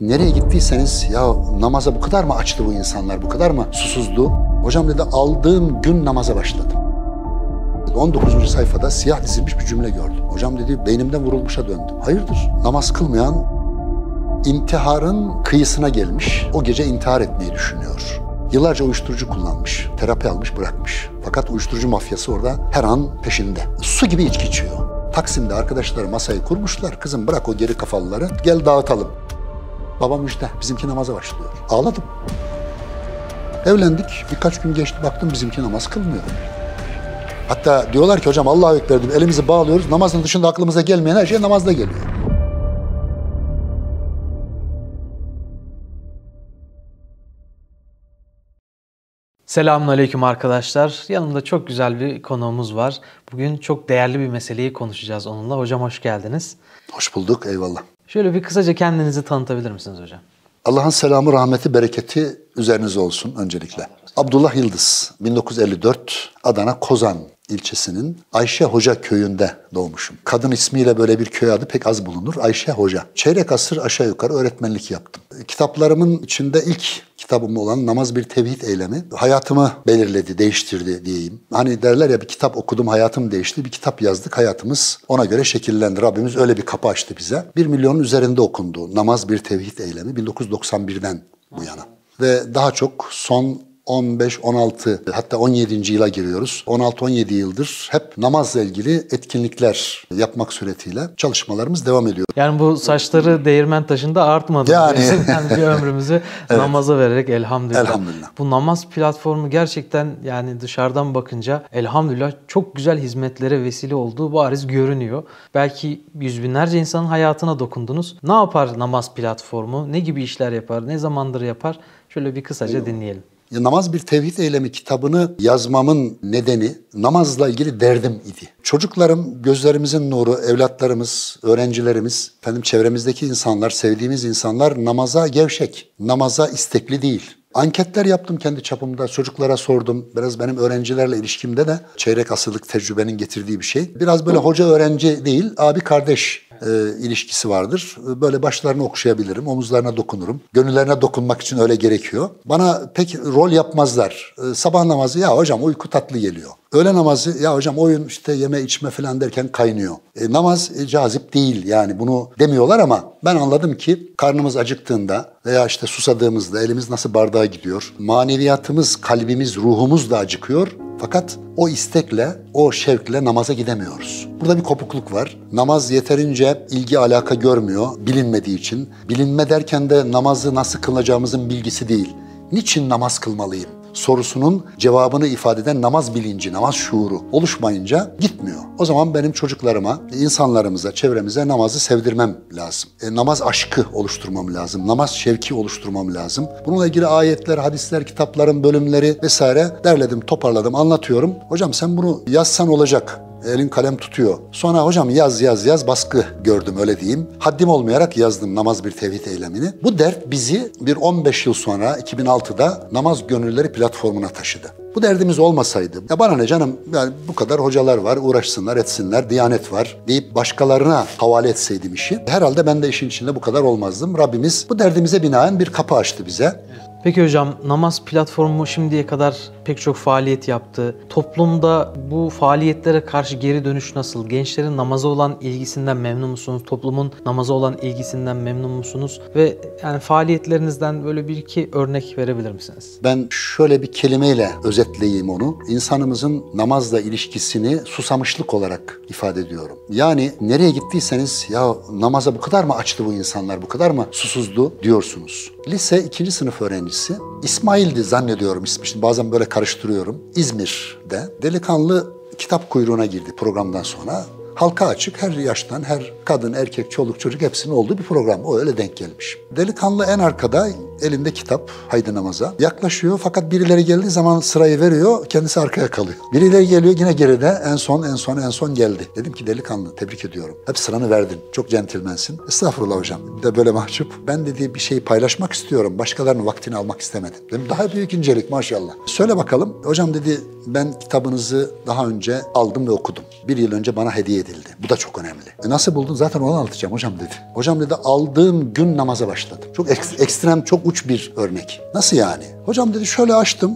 Nereye gittiyseniz ya namaza bu kadar mı açtı bu insanlar, bu kadar mı susuzdu? Hocam dedi aldığım gün namaza başladım. 19. sayfada siyah dizilmiş bir cümle gördüm. Hocam dedi beynimden vurulmuşa döndüm. Hayırdır? Namaz kılmayan intiharın kıyısına gelmiş. O gece intihar etmeyi düşünüyor. Yıllarca uyuşturucu kullanmış, terapi almış, bırakmış. Fakat uyuşturucu mafyası orada her an peşinde. Su gibi içki içiyor. Taksim'de arkadaşları masayı kurmuşlar. Kızım bırak o geri kafalıları, gel dağıtalım. Baba müjde, bizimki namaza başlıyor. Ağladım. Evlendik, birkaç gün geçti baktım bizimki namaz kılmıyor. Hatta diyorlar ki hocam Allah'a Ekber diyor, elimizi bağlıyoruz. Namazın dışında aklımıza gelmeyen her şey namazda geliyor. Selamünaleyküm arkadaşlar. Yanımda çok güzel bir konuğumuz var. Bugün çok değerli bir meseleyi konuşacağız onunla. Hocam hoş geldiniz. Hoş bulduk, eyvallah. Şöyle bir kısaca kendinizi tanıtabilir misiniz hocam? Allah'ın selamı, rahmeti, bereketi üzerinize olsun öncelikle. Abdullah Yıldız, 1954 Adana Kozan ilçesinin Ayşe Hoca köyünde doğmuşum. Kadın ismiyle böyle bir köy adı pek az bulunur. Ayşe Hoca. Çeyrek asır aşağı yukarı öğretmenlik yaptım. Kitaplarımın içinde ilk kitabım olan Namaz Bir Tevhid Eylemi hayatımı belirledi, değiştirdi diyeyim. Hani derler ya bir kitap okudum hayatım değişti, bir kitap yazdık hayatımız ona göre şekillendi. Rabbimiz öyle bir kapı açtı bize. Bir milyonun üzerinde okundu Namaz Bir Tevhid Eylemi 1991'den bu yana. Ve daha çok son 15, 16 hatta 17. yıla giriyoruz. 16-17 yıldır hep namazla ilgili etkinlikler yapmak suretiyle çalışmalarımız devam ediyor. Yani bu saçları değirmen taşında artmadı. Yani. yani bir ömrümüzü namaza vererek elhamdülillah. Elhamdülillah. Bu namaz platformu gerçekten yani dışarıdan bakınca elhamdülillah çok güzel hizmetlere vesile olduğu bariz görünüyor. Belki yüz binlerce insanın hayatına dokundunuz. Ne yapar namaz platformu? Ne gibi işler yapar? Ne zamandır yapar? Şöyle bir kısaca dinleyelim. Namaz bir tevhid eylemi kitabını yazmamın nedeni namazla ilgili derdim idi. Çocuklarım, gözlerimizin nuru, evlatlarımız, öğrencilerimiz, efendim çevremizdeki insanlar, sevdiğimiz insanlar namaza gevşek, namaza istekli değil. Anketler yaptım kendi çapımda, çocuklara sordum. Biraz benim öğrencilerle ilişkimde de çeyrek asırlık tecrübenin getirdiği bir şey. Biraz böyle hoca öğrenci değil, abi kardeş e, ilişkisi vardır. Böyle başlarını okşayabilirim, omuzlarına dokunurum. Gönüllerine dokunmak için öyle gerekiyor. Bana pek rol yapmazlar. E, sabah namazı ya hocam uyku tatlı geliyor. Öğle namazı ya hocam oyun işte yeme içme falan derken kaynıyor. E, namaz e, cazip değil yani bunu demiyorlar ama ben anladım ki karnımız acıktığında veya işte susadığımızda elimiz nasıl bardağa gidiyor. Maneviyatımız, kalbimiz, ruhumuz da acıkıyor. Fakat o istekle, o şevkle namaza gidemiyoruz. Burada bir kopukluk var. Namaz yeterince ilgi alaka görmüyor bilinmediği için. Bilinme derken de namazı nasıl kılacağımızın bilgisi değil. Niçin namaz kılmalıyım? Sorusunun cevabını ifade eden namaz bilinci, namaz şuuru oluşmayınca gitmiyor. O zaman benim çocuklarıma, insanlarımıza, çevremize namazı sevdirmem lazım. E, namaz aşkı oluşturmam lazım. Namaz şevki oluşturmam lazım. Bununla ilgili ayetler, hadisler, kitapların bölümleri vesaire derledim, toparladım, anlatıyorum. Hocam sen bunu yazsan olacak. Elin kalem tutuyor. Sonra hocam yaz yaz yaz baskı gördüm öyle diyeyim. Haddim olmayarak yazdım namaz bir tevhid eylemini. Bu dert bizi bir 15 yıl sonra 2006'da namaz gönülleri platformuna taşıdı. Bu derdimiz olmasaydı, ya bana ne canım yani bu kadar hocalar var uğraşsınlar etsinler, diyanet var deyip başkalarına havale etseydim işi herhalde ben de işin içinde bu kadar olmazdım. Rabbimiz bu derdimize binaen bir kapı açtı bize. Peki hocam namaz platformu şimdiye kadar pek çok faaliyet yaptı. Toplumda bu faaliyetlere karşı geri dönüş nasıl? Gençlerin namaza olan ilgisinden memnun musunuz? Toplumun namaza olan ilgisinden memnun musunuz? Ve yani faaliyetlerinizden böyle bir iki örnek verebilir misiniz? Ben şöyle bir kelimeyle özetleyeyim onu. İnsanımızın namazla ilişkisini susamışlık olarak ifade ediyorum. Yani nereye gittiyseniz ya namaza bu kadar mı açtı bu insanlar, bu kadar mı susuzdu diyorsunuz. Lise ikinci sınıf öğrencisi İsmail'di zannediyorum ismi. Şimdi bazen böyle karıştırıyorum. İzmir'de delikanlı kitap kuyruğuna girdi programdan sonra. Halka açık her yaştan, her kadın, erkek, çoluk, çocuk hepsinin olduğu bir program. O öyle denk gelmiş. Delikanlı en arkada elinde kitap, haydi namaza. Yaklaşıyor fakat birileri geldiği zaman sırayı veriyor, kendisi arkaya kalıyor. Birileri geliyor yine geride, en son, en son, en son geldi. Dedim ki delikanlı, tebrik ediyorum. Hep sıranı verdin, çok centilmensin. Estağfurullah hocam. Bir de böyle mahcup. Ben dediği bir şeyi paylaşmak istiyorum, başkalarının vaktini almak istemedim. Dedim daha büyük incelik maşallah. Söyle bakalım. Hocam dedi ben kitabınızı daha önce aldım ve okudum. Bir yıl önce bana hediye edildi. Bu da çok önemli. E nasıl buldun? Zaten onu anlatacağım hocam dedi. Hocam dedi aldığım gün namaza başladım. Çok ek- ekstrem, çok uç bir örnek. Nasıl yani? Hocam dedi şöyle açtım.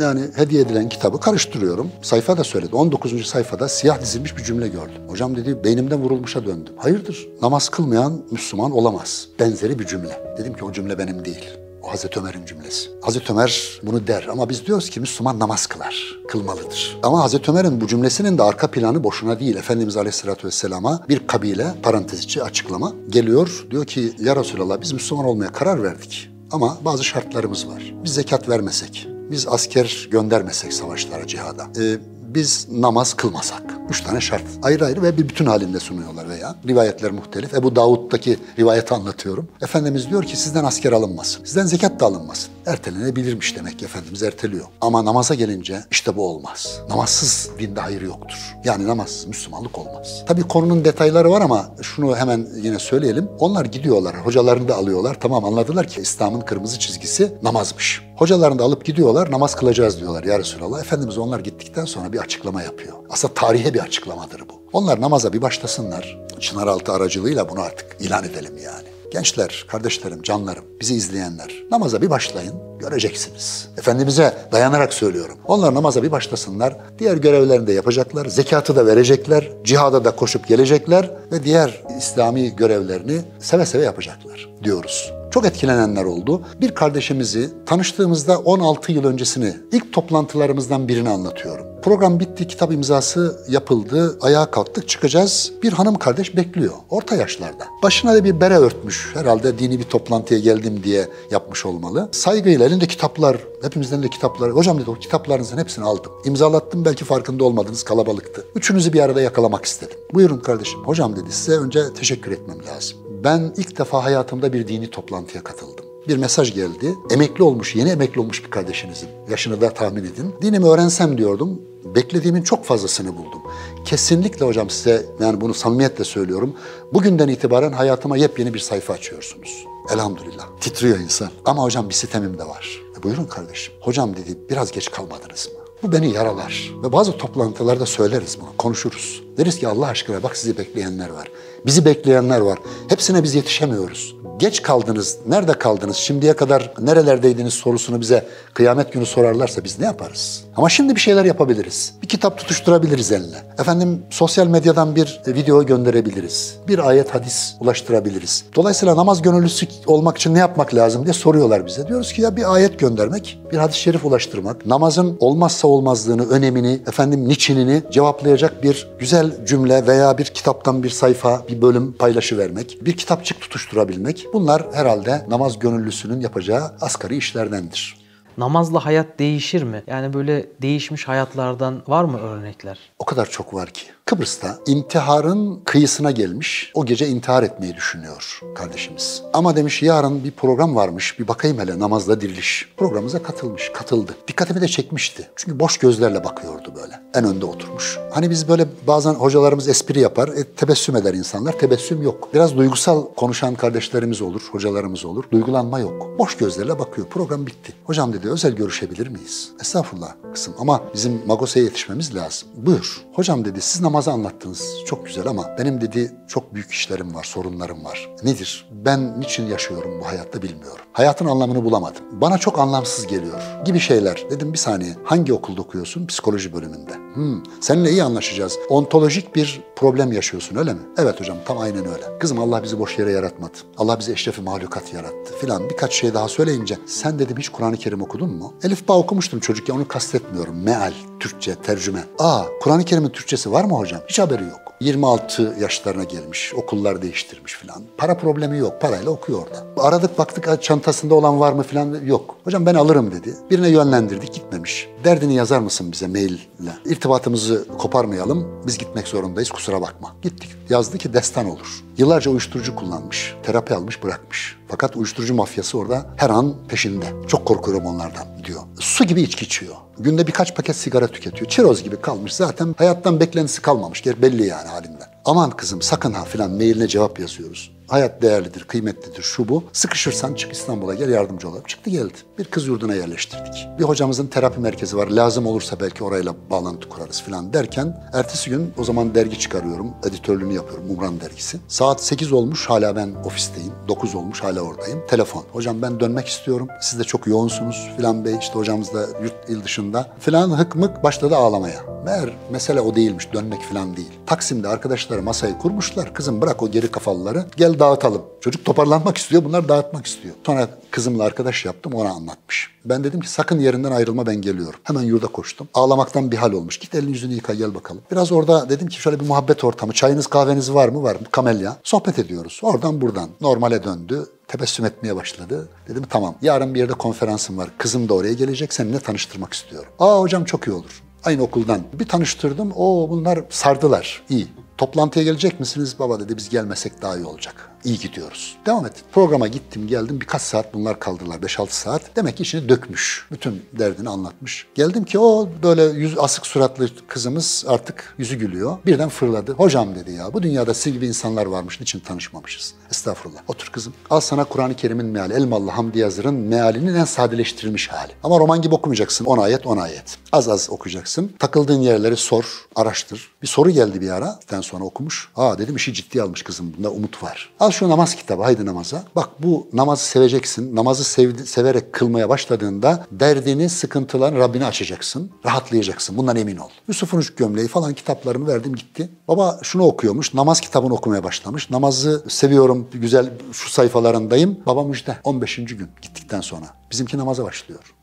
Yani hediye edilen kitabı karıştırıyorum. Sayfa da söyledi. 19. sayfada siyah dizilmiş bir cümle gördüm. Hocam dedi beynimden vurulmuşa döndüm. Hayırdır? Namaz kılmayan Müslüman olamaz. Benzeri bir cümle. Dedim ki o cümle benim değil. O Hazreti Ömer'in cümlesi. Hazreti Ömer bunu der ama biz diyoruz ki Müslüman namaz kılar, kılmalıdır. Ama Hazreti Ömer'in bu cümlesinin de arka planı boşuna değil. Efendimiz Aleyhisselatü Vesselam'a bir kabile, parantez içi açıklama geliyor. Diyor ki ya Resulallah biz Müslüman olmaya karar verdik. Ama bazı şartlarımız var. Biz zekat vermesek, biz asker göndermesek savaşlara, cihada, e, biz namaz kılmasak. Üç tane şart. Ayrı ayrı ve bir bütün halinde sunuyorlar veya rivayetler muhtelif. Ebu Davud'daki rivayeti anlatıyorum. Efendimiz diyor ki sizden asker alınmasın. Sizden zekat da alınmasın. Ertelenebilirmiş demek ki Efendimiz erteliyor. Ama namaza gelince işte bu olmaz. Namazsız dinde hayır yoktur. Yani namaz Müslümanlık olmaz. Tabii konunun detayları var ama şunu hemen yine söyleyelim. Onlar gidiyorlar, hocalarını da alıyorlar. Tamam anladılar ki İslam'ın kırmızı çizgisi namazmış. Hocalarını da alıp gidiyorlar, namaz kılacağız diyorlar ya Resulallah. Efendimiz onlar gittikten sonra bir açıklama yapıyor. Aslında tarihe bir açıklamadır bu. Onlar namaza bir başlasınlar. Çınaraltı aracılığıyla bunu artık ilan edelim yani. Gençler, kardeşlerim, canlarım, bizi izleyenler namaza bir başlayın, göreceksiniz. Efendimiz'e dayanarak söylüyorum. Onlar namaza bir başlasınlar, diğer görevlerini de yapacaklar, zekatı da verecekler, cihada da koşup gelecekler ve diğer İslami görevlerini seve seve yapacaklar diyoruz. Çok etkilenenler oldu. Bir kardeşimizi tanıştığımızda 16 yıl öncesini ilk toplantılarımızdan birini anlatıyorum. Program bitti, kitap imzası yapıldı, ayağa kalktık, çıkacağız. Bir hanım kardeş bekliyor, orta yaşlarda. Başına da bir bere örtmüş, herhalde dini bir toplantıya geldim diye yapmış olmalı. Saygıyla elinde kitaplar, hepimizden de kitaplar. Hocam dedi o kitaplarınızın hepsini aldım. İmzalattım, belki farkında olmadınız, kalabalıktı. Üçünüzü bir arada yakalamak istedim. Buyurun kardeşim, hocam dedi size önce teşekkür etmem lazım. Ben ilk defa hayatımda bir dini toplantıya katıldım. Bir mesaj geldi. Emekli olmuş, yeni emekli olmuş bir kardeşinizin. Yaşını da tahmin edin. Dinimi öğrensem diyordum. Beklediğimin çok fazlasını buldum. Kesinlikle hocam size yani bunu samimiyetle söylüyorum. Bugünden itibaren hayatıma yepyeni bir sayfa açıyorsunuz. Elhamdülillah. Titriyor insan. Ama hocam bir sitemim de var. E buyurun kardeşim. Hocam dedi biraz geç kalmadınız mı? Bu beni yaralar. Ve bazı toplantılarda söyleriz bunu, konuşuruz. Deriz ki Allah aşkına bak sizi bekleyenler var. Bizi bekleyenler var. Hepsine biz yetişemiyoruz. Geç kaldınız, nerede kaldınız, şimdiye kadar nerelerdeydiniz sorusunu bize kıyamet günü sorarlarsa biz ne yaparız? Ama şimdi bir şeyler yapabiliriz. Bir kitap tutuşturabiliriz eline. Efendim sosyal medyadan bir video gönderebiliriz. Bir ayet hadis ulaştırabiliriz. Dolayısıyla namaz gönüllüsü olmak için ne yapmak lazım diye soruyorlar bize. Diyoruz ki ya bir ayet göndermek, bir hadis-i şerif ulaştırmak, namazın olmazsa olmazlığını, önemini, efendim niçinini cevaplayacak bir güzel cümle veya bir kitaptan bir sayfa, bir bölüm paylaşı vermek, bir kitapçık tutuşturabilmek. Bunlar herhalde namaz gönüllüsünün yapacağı asgari işlerdendir. Namazla hayat değişir mi? Yani böyle değişmiş hayatlardan var mı örnekler? O kadar çok var ki. Kıbrıs'ta intiharın kıyısına gelmiş, o gece intihar etmeyi düşünüyor kardeşimiz. Ama demiş yarın bir program varmış, bir bakayım hele namazla diriliş. Programımıza katılmış, katıldı. Dikkatimi de çekmişti. Çünkü boş gözlerle bakıyordu böyle. En önde oturmuş. Hani biz böyle bazen hocalarımız espri yapar, e, tebessüm eder insanlar. Tebessüm yok. Biraz duygusal konuşan kardeşlerimiz olur, hocalarımız olur. Duygulanma yok. Boş gözlerle bakıyor. Program bitti. Hocam dedi özel görüşebilir miyiz? Estağfurullah kızım ama bizim Magosa'ya yetişmemiz lazım. Buyur. Hocam dedi siz namazı anlattınız. Çok güzel ama benim dedi çok büyük işlerim var, sorunlarım var. Nedir? Ben niçin yaşıyorum bu hayatta bilmiyorum. Hayatın anlamını bulamadım. Bana çok anlamsız geliyor gibi şeyler. Dedim bir saniye hangi okulda okuyorsun? Psikoloji bölümünde. Hmm, seninle iyi anlaşacağız. Ontolojik bir problem yaşıyorsun öyle mi? Evet hocam tam aynen öyle. Kızım Allah bizi boş yere yaratmadı. Allah bizi eşrefi mahlukat yarattı filan. Birkaç şey daha söyleyince sen dedim hiç Kur'an-ı Kerim okudun mu? Elif Bağ okumuştum çocukken onu kastetmiyorum. Meal, Türkçe, tercüme. Aa Kur'an-ı Kerim'in Türkçesi var mı hocam? Hiç haberi yok. 26 yaşlarına gelmiş, okullar değiştirmiş falan. Para problemi yok, parayla okuyor orada. Aradık baktık çantasında olan var mı falan yok. Hocam ben alırım dedi. Birine yönlendirdik gitmemiş. Derdini yazar mısın bize maille? İrtibatımızı koparmayalım, biz gitmek zorundayız kusura bakma. Gittik, yazdı ki destan olur. Yıllarca uyuşturucu kullanmış, terapi almış bırakmış. Fakat uyuşturucu mafyası orada her an peşinde. Çok korkuyorum onlardan diyor. Su gibi içki içiyor. Günde birkaç paket sigara tüketiyor. Çiroz gibi kalmış. Zaten hayattan beklentisi kalmamış. Belli yani halinden. Aman kızım sakın ha filan mailine cevap yazıyoruz. Hayat değerlidir, kıymetlidir, şu bu. Sıkışırsan çık İstanbul'a gel yardımcı olalım. Çıktı geldi. Bir kız yurduna yerleştirdik. Bir hocamızın terapi merkezi var. Lazım olursa belki orayla bağlantı kurarız falan derken ertesi gün o zaman dergi çıkarıyorum. Editörlüğünü yapıyorum. Umran dergisi. Saat 8 olmuş hala ben ofisteyim. 9 olmuş hala oradayım. Telefon. Hocam ben dönmek istiyorum. Siz de çok yoğunsunuz filan bey. işte hocamız da yurt il dışında. Filan hık mık başladı ağlamaya. Meğer mesele o değilmiş. Dönmek filan değil. Taksim'de arkadaşları masayı kurmuşlar. Kızım bırak o geri kafalıları. Gel dağıtalım. Çocuk toparlanmak istiyor. Bunlar dağıtmak istiyor. Sonra kızımla arkadaş yaptım. Ona anlatmış. Ben dedim ki sakın yerinden ayrılma ben geliyorum. Hemen yurda koştum. Ağlamaktan bir hal olmuş. Git elini yüzünü yıka gel bakalım. Biraz orada dedim ki şöyle bir muhabbet ortamı. Çayınız kahveniz var mı? Var. Kamelya. Sohbet ediyoruz. Oradan buradan. Normale döndü tebessüm etmeye başladı. Dedim tamam yarın bir yerde konferansım var. Kızım da oraya gelecek seninle tanıştırmak istiyorum. Aa hocam çok iyi olur. Aynı okuldan. Bir tanıştırdım. O bunlar sardılar. İyi. Toplantıya gelecek misiniz? Baba dedi biz gelmesek daha iyi olacak. İyi gidiyoruz. Devam et. Programa gittim geldim birkaç saat bunlar kaldılar 5-6 saat. Demek ki işini dökmüş. Bütün derdini anlatmış. Geldim ki o böyle yüz asık suratlı kızımız artık yüzü gülüyor. Birden fırladı. Hocam dedi ya bu dünyada siz gibi insanlar varmış. Niçin tanışmamışız? Estağfurullah. Otur kızım. Al sana Kur'an-ı Kerim'in meali. Elmalı Hamdi Yazır'ın mealinin en sadeleştirilmiş hali. Ama roman gibi okumayacaksın. 10 ayet 10 ayet. Az az okuyacaksın. Takıldığın yerleri sor, araştır. Bir soru geldi bir ara. Bir sonra okumuş. Aa dedim işi ciddiye almış kızım. Bunda umut var. Al şu namaz kitabı haydi namaza. Bak bu namazı seveceksin. Namazı sevdi, severek kılmaya başladığında derdini, sıkıntılarını Rabbine açacaksın. Rahatlayacaksın. Bundan emin ol. Yusuf'un üç gömleği falan kitaplarını verdim gitti. Baba şunu okuyormuş. Namaz kitabını okumaya başlamış. Namazı seviyorum. Güzel şu sayfalarındayım. Baba müjde. 15. gün gittikten sonra. Bizimki namaza başlıyor.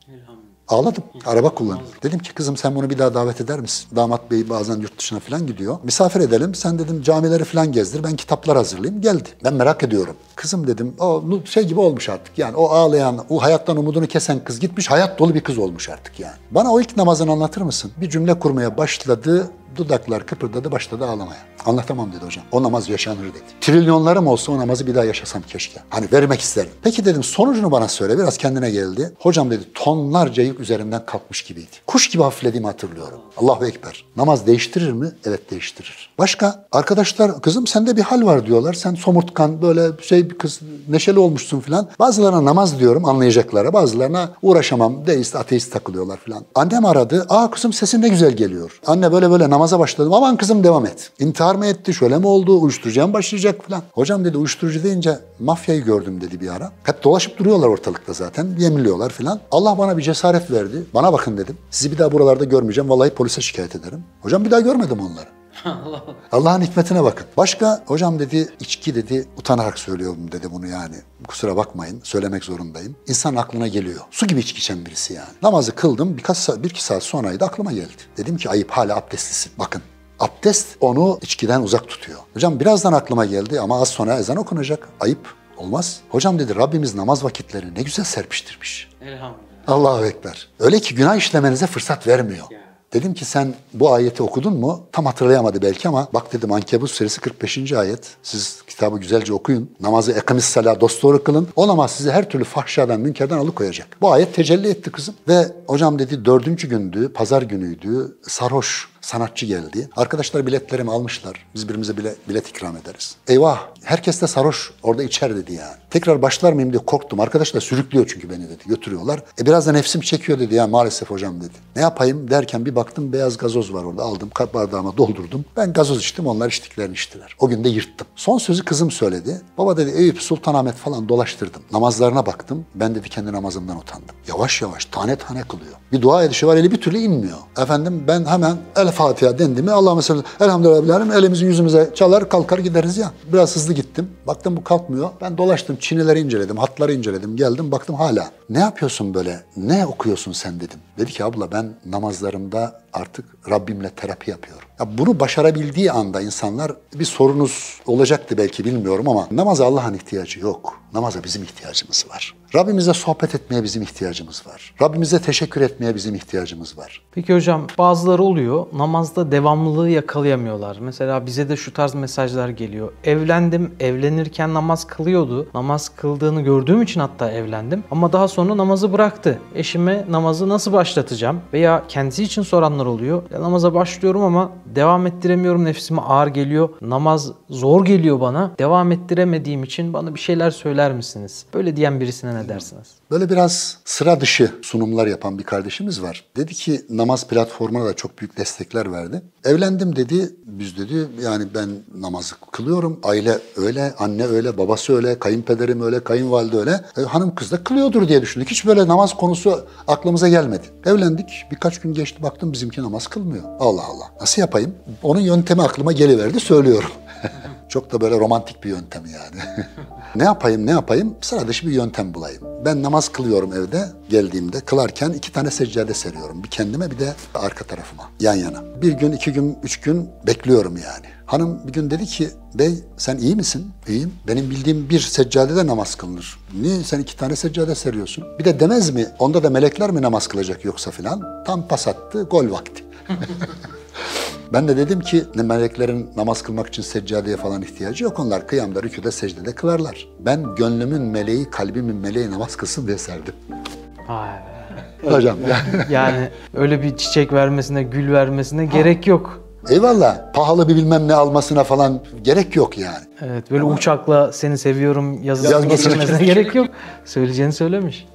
Ağladım. Araba kullanıyor. Dedim ki kızım sen bunu bir daha davet eder misin? Damat bey bazen yurt dışına falan gidiyor. Misafir edelim. Sen dedim camileri falan gezdir. Ben kitaplar hazırlayayım. Geldi. Ben merak ediyorum. Kızım dedim o şey gibi olmuş artık. Yani o ağlayan, o hayattan umudunu kesen kız gitmiş. Hayat dolu bir kız olmuş artık yani. Bana o ilk namazını anlatır mısın? Bir cümle kurmaya başladı. Dudaklar kıpırdadı başladı ağlamaya. Anlatamam dedi hocam. O namaz yaşanır dedi. Trilyonlarım olsa o namazı bir daha yaşasam keşke. Hani vermek isterim. Peki dedim sonucunu bana söyle. Biraz kendine geldi. Hocam dedi tonlarca yük üzerimden kalkmış gibiydi. Kuş gibi hafiflediğimi hatırlıyorum. Allahu Ekber. Namaz değiştirir mi? Evet değiştirir. Başka? Arkadaşlar kızım sende bir hal var diyorlar. Sen somurtkan böyle şey bir kız neşeli olmuşsun falan. Bazılarına namaz diyorum anlayacaklara. Bazılarına uğraşamam. Deist, ateist takılıyorlar falan. Annem aradı. Aa kızım sesin ne güzel geliyor. Anne böyle böyle namaza başladım. Aman kızım devam et. İntihar mı etti? Şöyle mi oldu? Uyuşturucuya mı başlayacak falan. Hocam dedi uyuşturucu deyince mafyayı gördüm dedi bir ara. Hep dolaşıp duruyorlar ortalıkta zaten. Yemliyorlar falan. Allah bana bir cesaret verdi. Bana bakın dedim. Sizi bir daha buralarda görmeyeceğim. Vallahi polise şikayet ederim. Hocam bir daha görmedim onları. Allah'ın hikmetine bakın. Başka hocam dedi içki dedi utanarak söylüyorum dedi bunu yani. Kusura bakmayın söylemek zorundayım. İnsan aklına geliyor. Su gibi içki içen birisi yani. Namazı kıldım birkaç saat, bir iki saat sonraydı aklıma geldi. Dedim ki ayıp hala abdestlisin. Bakın abdest onu içkiden uzak tutuyor. Hocam birazdan aklıma geldi ama az sonra ezan okunacak. Ayıp. Olmaz. Hocam dedi Rabbimiz namaz vakitlerini ne güzel serpiştirmiş. Elhamdülillah. Allahu Ekber. Öyle ki günah işlemenize fırsat vermiyor. Dedim ki sen bu ayeti okudun mu? Tam hatırlayamadı belki ama bak dedim Ankebut suresi 45. ayet. Siz kitabı güzelce okuyun. Namazı ekimiz sala dosdoğru kılın. O namaz sizi her türlü fahşadan, münkerden alıkoyacak. Bu ayet tecelli etti kızım. Ve hocam dedi dördüncü gündü, pazar günüydü. Sarhoş sanatçı geldi. Arkadaşlar biletlerimi almışlar. Biz birbirimize bile, bilet ikram ederiz. Eyvah herkes de sarhoş orada içer dedi yani. Tekrar başlar mıyım diye korktum. Arkadaşlar sürüklüyor çünkü beni dedi. Götürüyorlar. E biraz da nefsim çekiyor dedi ya maalesef hocam dedi. Ne yapayım derken bir baktım beyaz gazoz var orada. Aldım bardağıma doldurdum. Ben gazoz içtim onlar içtiklerini içtiler. O gün de yırttım. Son sözü kızım söyledi. Baba dedi Eyüp Sultanahmet falan dolaştırdım. Namazlarına baktım. Ben dedi kendi namazımdan utandım. Yavaş yavaş tane tane kılıyor. Bir dua edişi var eli bir türlü inmiyor. Efendim ben hemen El Fatiha dendi mi Allah mesela elhamdülillah elimizi yüzümüze çalar kalkar gideriz ya. Biraz hızlı gittim. Baktım bu kalkmıyor. Ben dolaştım çinileri inceledim, hatları inceledim. Geldim baktım hala. Ne yapıyorsun böyle? Ne okuyorsun sen dedim. Dedi ki abla ben namazlarımda artık Rabbimle terapi yapıyorum. Ya bunu başarabildiği anda insanlar bir sorunuz olacaktı belki bilmiyorum ama namaza Allah'ın ihtiyacı yok. Namaza bizim ihtiyacımız var. Rabbimize sohbet etmeye bizim ihtiyacımız var. Rabbimize teşekkür etmeye bizim ihtiyacımız var. Peki hocam bazıları oluyor namazda devamlılığı yakalayamıyorlar. Mesela bize de şu tarz mesajlar geliyor. Evlendim, evlenirken namaz kılıyordu. Namaz kıldığını gördüğüm için hatta evlendim. Ama daha sonra namazı bıraktı. Eşime namazı nasıl başlatacağım? Veya kendisi için soranlar oluyor. Ya namaza başlıyorum ama devam ettiremiyorum. Nefsime ağır geliyor. Namaz zor geliyor bana. Devam ettiremediğim için bana bir şeyler söyler misiniz? Böyle diyen birisine ne dersiniz? Böyle biraz sıra dışı sunumlar yapan bir kardeşimiz var. Dedi ki namaz platformuna da çok büyük destekler verdi. Evlendim dedi. Biz dedi yani ben namazı kılıyorum. Aile öyle, anne öyle, babası öyle, kayınpederim öyle, kayınvalide öyle. E, hanım kız da kılıyordur diye düşündük. Hiç böyle namaz konusu aklımıza gelmedi. Evlendik. Birkaç gün geçti baktım bizimki namaz kılmıyor. Allah Allah. Nasıl yapayım? Onun yöntemi aklıma geliverdi söylüyorum. Çok da böyle romantik bir yöntem yani. ne yapayım ne yapayım? Sıra dışı bir yöntem bulayım. Ben namaz kılıyorum evde geldiğimde. Kılarken iki tane seccade seriyorum. Bir kendime bir de arka tarafıma yan yana. Bir gün, iki gün, üç gün bekliyorum yani. Hanım bir gün dedi ki, bey sen iyi misin? İyiyim. Benim bildiğim bir seccadede namaz kılınır. Niye sen iki tane seccade seriyorsun? Bir de demez mi? Onda da melekler mi namaz kılacak yoksa filan? Tam pas attı, gol vakti. Ben de dedim ki ne meleklerin namaz kılmak için seccadeye falan ihtiyacı yok. Onlar kıyamda, rüküde, secdede kılarlar. Ben gönlümün meleği, kalbimin meleği namaz kılsın diye serdim. Vay be. Hocam yani. Yani öyle bir çiçek vermesine, gül vermesine gerek yok. Eyvallah. Pahalı bir bilmem ne almasına falan gerek yok yani. Evet böyle uçakla seni seviyorum yazısını Yazmasına gerek yok. Söyleyeceğini söylemiş.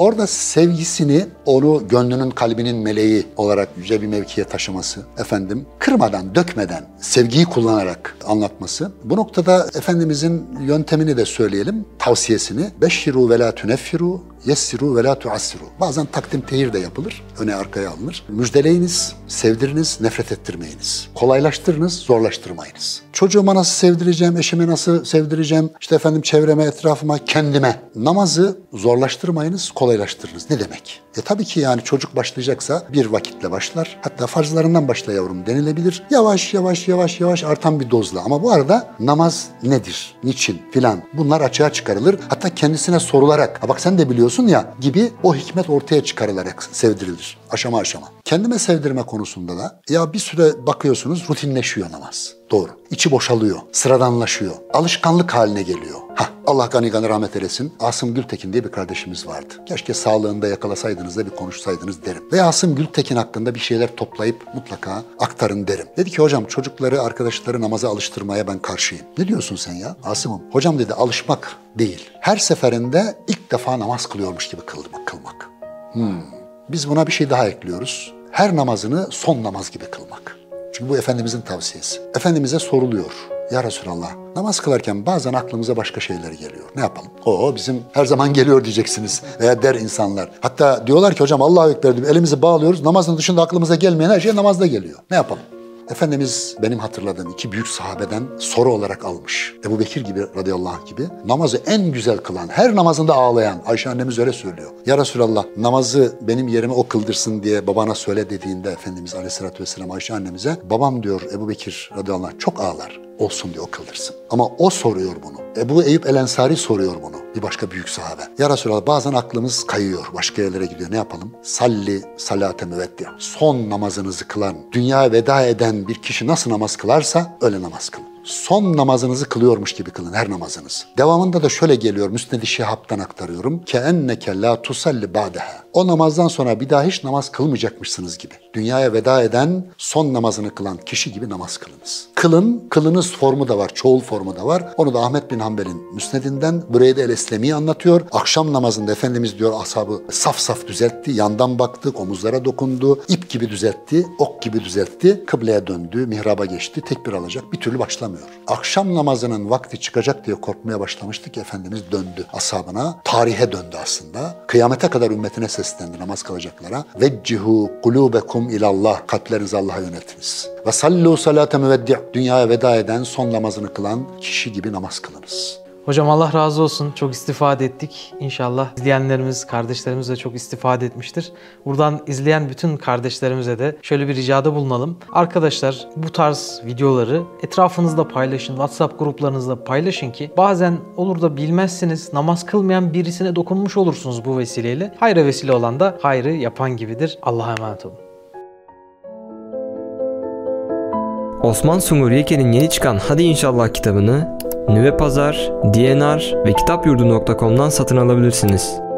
Orada sevgisini onu gönlünün kalbinin meleği olarak yüce bir mevkiye taşıması, efendim kırmadan, dökmeden, sevgiyi kullanarak anlatması. Bu noktada Efendimizin yöntemini de söyleyelim, tavsiyesini. Beşşiru ve la tüneffiru, yessiru ve la tuassiru. Bazen takdim tehir de yapılır, öne arkaya alınır. Müjdeleyiniz, sevdiriniz, nefret ettirmeyiniz. Kolaylaştırınız, zorlaştırmayınız. Çocuğuma nasıl sevdireceğim, eşime nasıl sevdireceğim, işte efendim çevreme, etrafıma, kendime. Namazı zorlaştırmayınız, kolaylaştırınız. Ne demek? E tabii ki yani çocuk başlayacaksa bir vakitle başlar. Hatta farzlarından başla yavrum denilebilir. Yavaş yavaş yavaş yavaş artan bir dozla. Ama bu arada namaz nedir, niçin filan bunlar açığa çıkarılır. Hatta kendisine sorularak, bak sen de biliyorsun ya gibi o hikmet ortaya çıkarılarak sevdirilir. Aşama aşama. Kendime sevdirme konusunda da ya bir süre bakıyorsunuz rutinleşiyor namaz. Doğru. İçi boşalıyor, sıradanlaşıyor, alışkanlık haline geliyor. Hah, Allah gani gani rahmet eylesin. Asım Gültekin diye bir kardeşimiz vardı. Keşke sağlığında yakalasaydınız da bir konuşsaydınız derim. Ve Asım Gültekin hakkında bir şeyler toplayıp mutlaka aktarın derim. Dedi ki hocam çocukları, arkadaşları namaza alıştırmaya ben karşıyım. Ne diyorsun sen ya Asım'ım? Hocam dedi alışmak değil. Her seferinde ilk defa namaz kılıyormuş gibi kılmak. kılmak. Hmm. Biz buna bir şey daha ekliyoruz. Her namazını son namaz gibi kılmak. Çünkü bu Efendimizin tavsiyesi. Efendimiz'e soruluyor. Ya Resulallah namaz kılarken bazen aklımıza başka şeyler geliyor. Ne yapalım? O bizim her zaman geliyor diyeceksiniz veya der insanlar. Hatta diyorlar ki hocam Allah'a Ekber diyor. Elimizi bağlıyoruz. Namazın dışında aklımıza gelmeyen her şey namazda geliyor. Ne yapalım? Efendimiz benim hatırladığım iki büyük sahabeden soru olarak almış. Ebu Bekir gibi radıyallahu anh gibi namazı en güzel kılan, her namazında ağlayan Ayşe annemiz öyle söylüyor. Ya Resulallah namazı benim yerime o kıldırsın diye babana söyle dediğinde Efendimiz aleyhissalatü vesselam Ayşe annemize babam diyor Ebu Bekir radıyallahu anh çok ağlar olsun diye o kıldırsın. Ama o soruyor bunu. Ebu Eyüp El Ensari soruyor bunu. Bir başka büyük sahabe. Ya Resulallah bazen aklımız kayıyor. Başka yerlere gidiyor. Ne yapalım? Salli salate müveddi. Son namazınızı kılan, dünyaya veda eden bir kişi nasıl namaz kılarsa öyle namaz kılın. Son namazınızı kılıyormuş gibi kılın her namazınız. Devamında da şöyle geliyor Müsned-i Şihab'dan aktarıyorum. Ke enneke la tusalli ba'daha. O namazdan sonra bir daha hiç namaz kılmayacakmışsınız gibi. Dünyaya veda eden son namazını kılan kişi gibi namaz kılınız. Kılın, kılınız formu da var, çoğul formu da var. Onu da Ahmet bin Hanbel'in müsnedinden Büreyde el-Eslemi anlatıyor. Akşam namazında Efendimiz diyor ashabı saf saf düzeltti, yandan baktı, omuzlara dokundu, ip gibi düzeltti, ok gibi düzeltti, kıbleye döndü, mihraba geçti, tekbir alacak bir türlü başlamıyor. Akşam namazının vakti çıkacak diye korkmaya başlamıştı ki Efendimiz döndü ashabına. Tarihe döndü aslında. Kıyamete kadar ümmetine seslendi namaz kılacaklara. Veccihu kulubekum ilallah. Kalplerinizi Allah'a yöneltiniz. Ve sallu salate müveddi. Dünyaya veda eden son namazını kılan kişi gibi namaz kılınız. Hocam Allah razı olsun. Çok istifade ettik. İnşallah izleyenlerimiz, kardeşlerimiz de çok istifade etmiştir. Buradan izleyen bütün kardeşlerimize de şöyle bir ricada bulunalım. Arkadaşlar bu tarz videoları etrafınızda paylaşın. WhatsApp gruplarınızda paylaşın ki bazen olur da bilmezsiniz namaz kılmayan birisine dokunmuş olursunuz bu vesileyle. Hayra vesile olan da hayrı yapan gibidir. Allah'a emanet olun. Osman Sungur Yeke'nin yeni çıkan Hadi İnşallah kitabını Nüve Pazar, DNR ve kitapyurdu.com'dan satın alabilirsiniz.